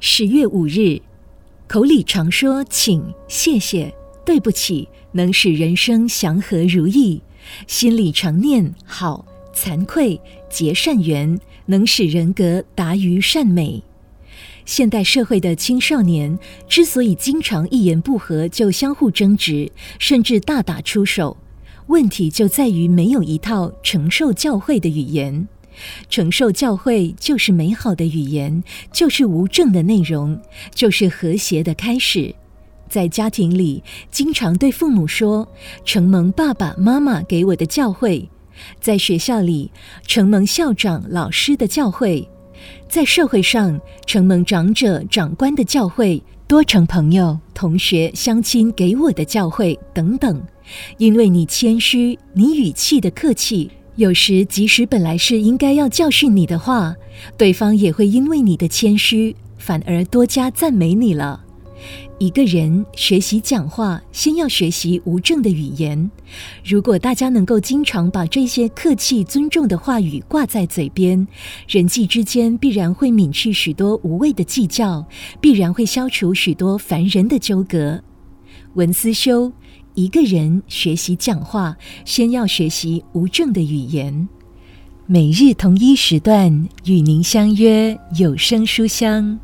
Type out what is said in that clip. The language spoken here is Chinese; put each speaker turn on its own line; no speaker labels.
十月五日，口里常说请、谢谢、对不起，能使人生祥和如意；心里常念好、惭愧、结善缘，能使人格达于善美。现代社会的青少年之所以经常一言不合就相互争执，甚至大打出手，问题就在于没有一套承受教诲的语言。承受教诲就是美好的语言，就是无证的内容，就是和谐的开始。在家庭里，经常对父母说：“承蒙爸爸妈妈给我的教诲。”在学校里，承蒙校长老师的教诲；在社会上，承蒙长者长官的教诲，多承朋友同学乡亲给我的教诲等等。因为你谦虚，你语气的客气。有时，即使本来是应该要教训你的话，对方也会因为你的谦虚，反而多加赞美你了。一个人学习讲话，先要学习无证的语言。如果大家能够经常把这些客气、尊重的话语挂在嘴边，人际之间必然会泯去许多无谓的计较，必然会消除许多烦人的纠葛。文思修。一个人学习讲话，先要学习无证的语言。每日同一时段与您相约有声书香。